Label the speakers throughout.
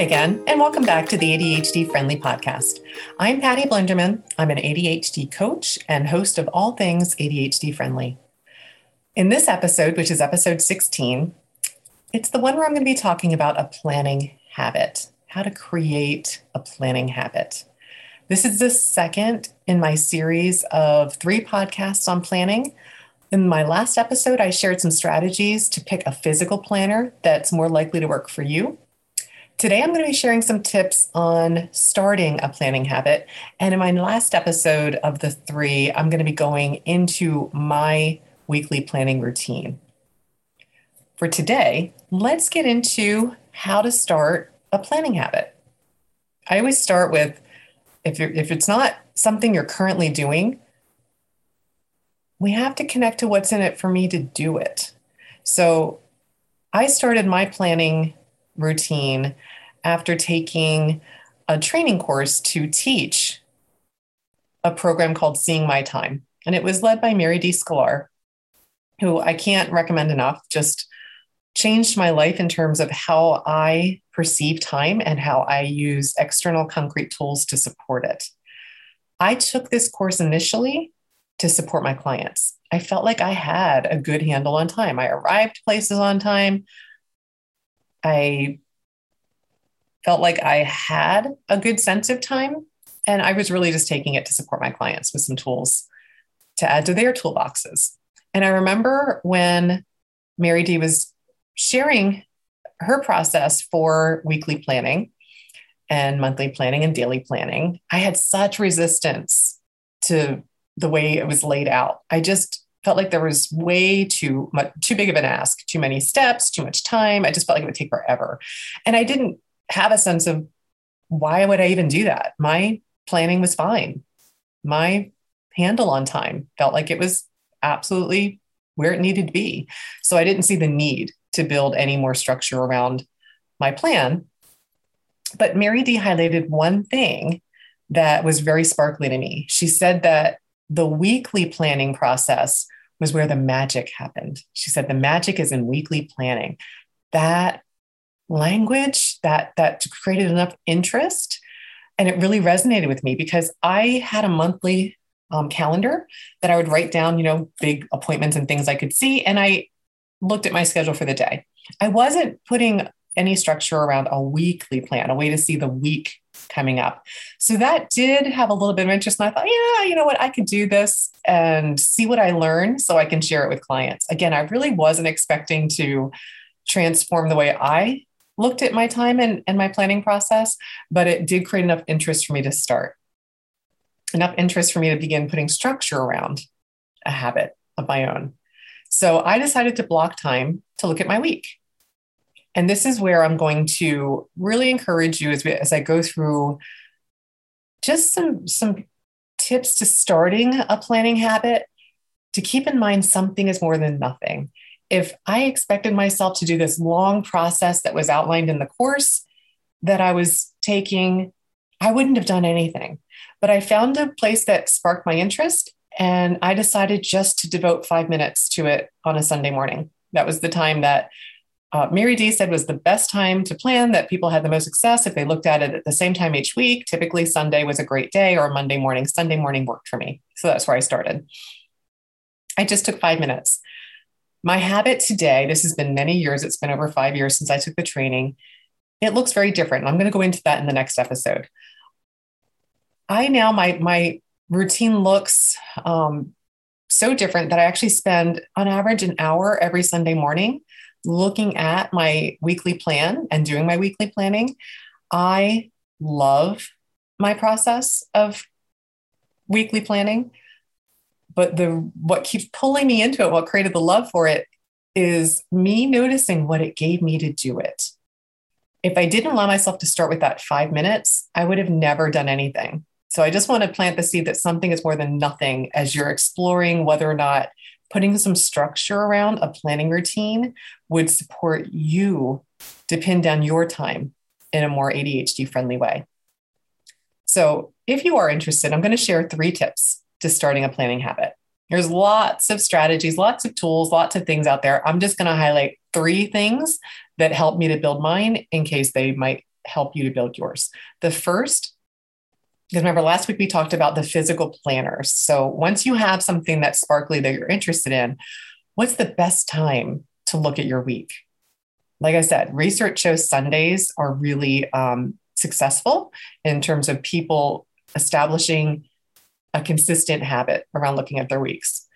Speaker 1: Again, and welcome back to the ADHD Friendly Podcast. I'm Patty Blinderman. I'm an ADHD coach and host of all things ADHD Friendly. In this episode, which is episode 16, it's the one where I'm going to be talking about a planning habit, how to create a planning habit. This is the second in my series of three podcasts on planning. In my last episode, I shared some strategies to pick a physical planner that's more likely to work for you. Today, I'm going to be sharing some tips on starting a planning habit. And in my last episode of the three, I'm going to be going into my weekly planning routine. For today, let's get into how to start a planning habit. I always start with if, if it's not something you're currently doing, we have to connect to what's in it for me to do it. So I started my planning routine after taking a training course to teach a program called Seeing My Time. And it was led by Marydee Sklar, who I can't recommend enough, just changed my life in terms of how I perceive time and how I use external concrete tools to support it. I took this course initially to support my clients. I felt like I had a good handle on time. I arrived places on time. I felt like I had a good sense of time. And I was really just taking it to support my clients with some tools to add to their toolboxes. And I remember when Marydee was sharing her process for weekly planning and monthly planning and daily planning, I had such resistance to the way it was laid out. I just felt like there was way too much too big of an ask, too many steps, too much time. I just felt like it would take forever. And I didn't have a sense of why would I even do that? My planning was fine. My handle on time felt like it was absolutely where it needed to be. So I didn't see the need to build any more structure around my plan. But Marydee highlighted one thing that was very sparkly to me. She said that the weekly planning process was where the magic happened. She said the magic is in weekly planning. That language that that created enough interest and it really resonated with me because i had a monthly um, calendar that i would write down you know big appointments and things i could see and i looked at my schedule for the day i wasn't putting any structure around a weekly plan a way to see the week coming up so that did have a little bit of interest and i thought yeah you know what i could do this and see what i learn so i can share it with clients again i really wasn't expecting to transform the way i looked at my time and, and my planning process, but it did create enough interest for me to start, enough interest for me to begin putting structure around a habit of my own. So I decided to block time to look at my week. And this is where I'm going to really encourage you as, we, as I go through just some, some tips to starting a planning habit to keep in mind something is more than nothing if I expected myself to do this long process that was outlined in the course that I was taking, I wouldn't have done anything. But I found a place that sparked my interest and I decided just to devote five minutes to it on a Sunday morning. That was the time that uh, Marydee said was the best time to plan, that people had the most success if they looked at it at the same time each week. Typically, Sunday was a great day or Monday morning. Sunday morning worked for me. So that's where I started. I just took five minutes. My habit today, this has been many years, it's been over five years since I took the training. It looks very different. I'm going to go into that in the next episode. I now, my, my routine looks um, so different that I actually spend on average an hour every Sunday morning looking at my weekly plan and doing my weekly planning. I love my process of weekly planning but the what keeps pulling me into it what created the love for it is me noticing what it gave me to do it if i didn't allow myself to start with that five minutes i would have never done anything so i just want to plant the seed that something is more than nothing as you're exploring whether or not putting some structure around a planning routine would support you to pin down your time in a more adhd friendly way so if you are interested i'm going to share three tips to starting a planning habit. There's lots of strategies, lots of tools, lots of things out there. I'm just going to highlight three things that helped me to build mine in case they might help you to build yours. The first, because remember last week we talked about the physical planners. So once you have something that's sparkly that you're interested in, what's the best time to look at your week? Like I said, research shows Sundays are really um, successful in terms of people establishing a consistent habit around looking at their weeks.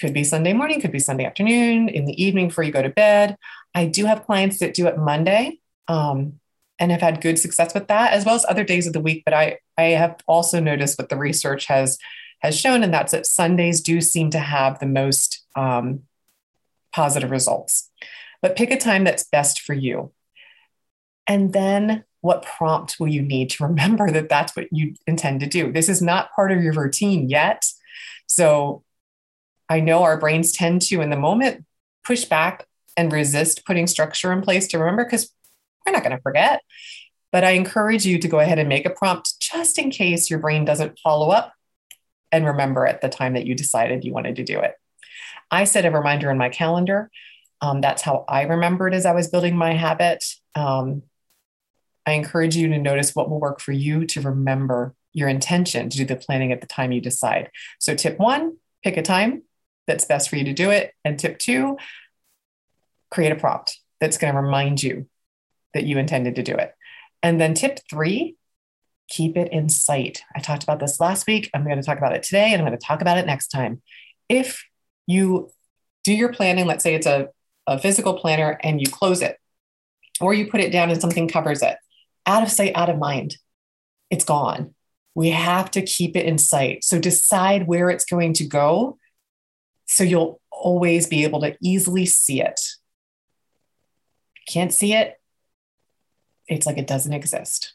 Speaker 1: Could be Sunday morning, could be Sunday afternoon, in the evening before you go to bed. I do have clients that do it Monday um, and have had good success with that, as well as other days of the week. But I, I have also noticed what the research has has shown, and that's that Sundays do seem to have the most um, positive results. But pick a time that's best for you. And then what prompt will you need to remember that that's what you intend to do? This is not part of your routine yet. So I know our brains tend to, in the moment, push back and resist putting structure in place to remember because we're not going to forget. But I encourage you to go ahead and make a prompt just in case your brain doesn't follow up and remember at the time that you decided you wanted to do it. I set a reminder in my calendar. Um, that's how I remembered as I was building my habit. Um, I encourage you to notice what will work for you to remember your intention to do the planning at the time you decide. So, tip one, pick a time that's best for you to do it. And tip two, create a prompt that's going to remind you that you intended to do it. And then tip three, keep it in sight. I talked about this last week. I'm going to talk about it today and I'm going to talk about it next time. If you do your planning, let's say it's a, a physical planner and you close it, or you put it down and something covers it, out of sight, out of mind. It's gone. We have to keep it in sight. So decide where it's going to go so you'll always be able to easily see it. Can't see it, it's like it doesn't exist.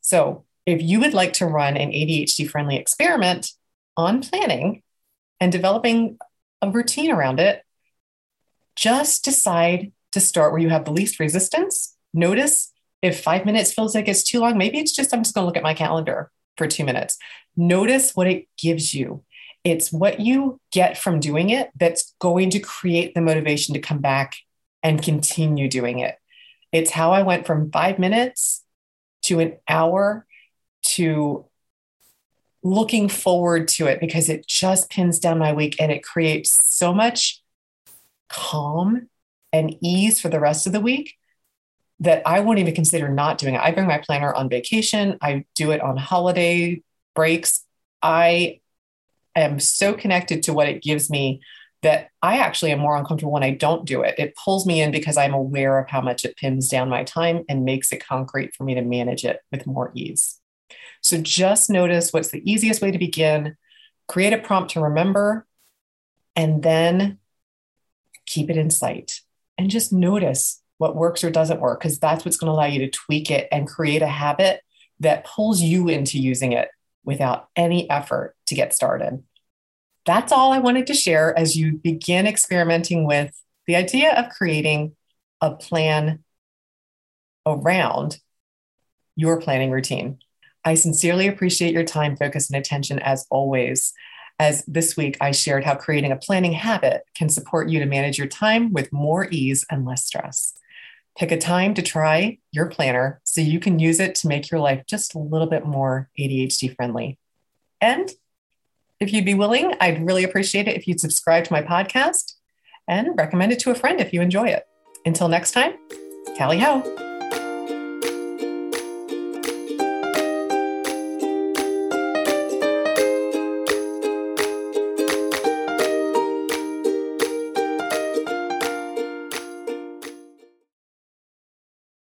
Speaker 1: So, if you would like to run an ADHD friendly experiment on planning and developing a routine around it, just decide to start where you have the least resistance. Notice if five minutes feels like it's too long, maybe it's just I'm just going to look at my calendar for two minutes. Notice what it gives you. It's what you get from doing it that's going to create the motivation to come back and continue doing it. It's how I went from five minutes to an hour to looking forward to it because it just pins down my week and it creates so much calm and ease for the rest of the week that I won't even consider not doing it. I bring my planner on vacation, I do it on holiday breaks. I am so connected to what it gives me that I actually am more uncomfortable when I don't do it. It pulls me in because I'm aware of how much it pins down my time and makes it concrete for me to manage it with more ease. So just notice what's the easiest way to begin, create a prompt to remember, and then keep it in sight. And just notice what works or doesn't work, because that's what's going to allow you to tweak it and create a habit that pulls you into using it without any effort to get started. That's all I wanted to share as you begin experimenting with the idea of creating a plan around your planning routine. I sincerely appreciate your time, focus, and attention as always. As this week I shared how creating a planning habit can support you to manage your time with more ease and less stress. Pick a time to try your planner so you can use it to make your life just a little bit more ADHD friendly. And if you'd be willing, I'd really appreciate it if you'd subscribe to my podcast and recommend it to a friend if you enjoy it. Until next time, tally ho.